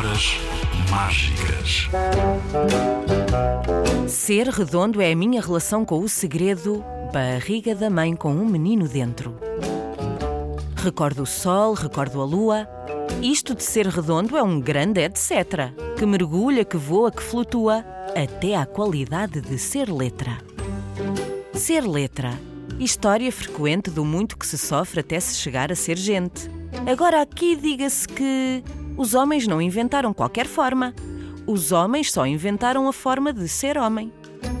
Palavras mágicas. Ser redondo é a minha relação com o segredo barriga da mãe com um menino dentro. Recordo o sol, recordo a lua. Isto de ser redondo é um grande etc. Que mergulha, que voa, que flutua, até à qualidade de ser letra. Ser letra. História frequente do muito que se sofre até se chegar a ser gente. Agora aqui diga-se que os homens não inventaram qualquer forma. Os homens só inventaram a forma de ser homem.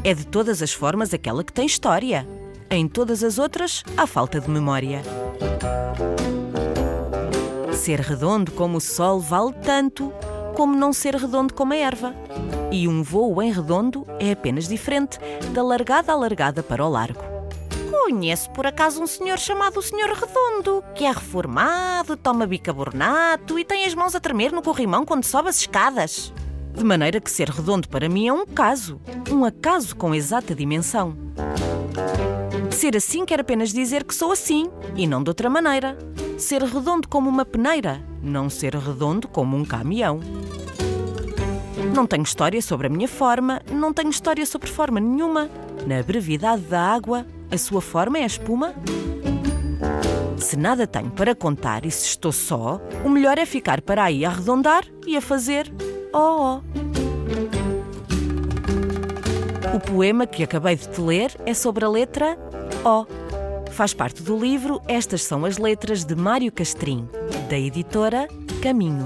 É de todas as formas aquela que tem história. Em todas as outras, há falta de memória. Ser redondo como o sol vale tanto como não ser redondo como a erva. E um voo em redondo é apenas diferente da largada alargada para o largo. Conheço por acaso um senhor chamado o Senhor Redondo, que é reformado, toma bicarbonato e tem as mãos a tremer no corrimão quando sobe as escadas. De maneira que ser redondo para mim é um caso, um acaso com exata dimensão. Ser assim quer apenas dizer que sou assim e não de outra maneira. Ser redondo como uma peneira, não ser redondo como um caminhão. Não tenho história sobre a minha forma, não tenho história sobre forma nenhuma. Na brevidade da água, a sua forma é a espuma? Se nada tenho para contar e se estou só, o melhor é ficar para aí a arredondar e a fazer oh, oh. O poema que acabei de te ler é sobre a letra O. Faz parte do livro Estas são as letras de Mário Castrim, da editora Caminho.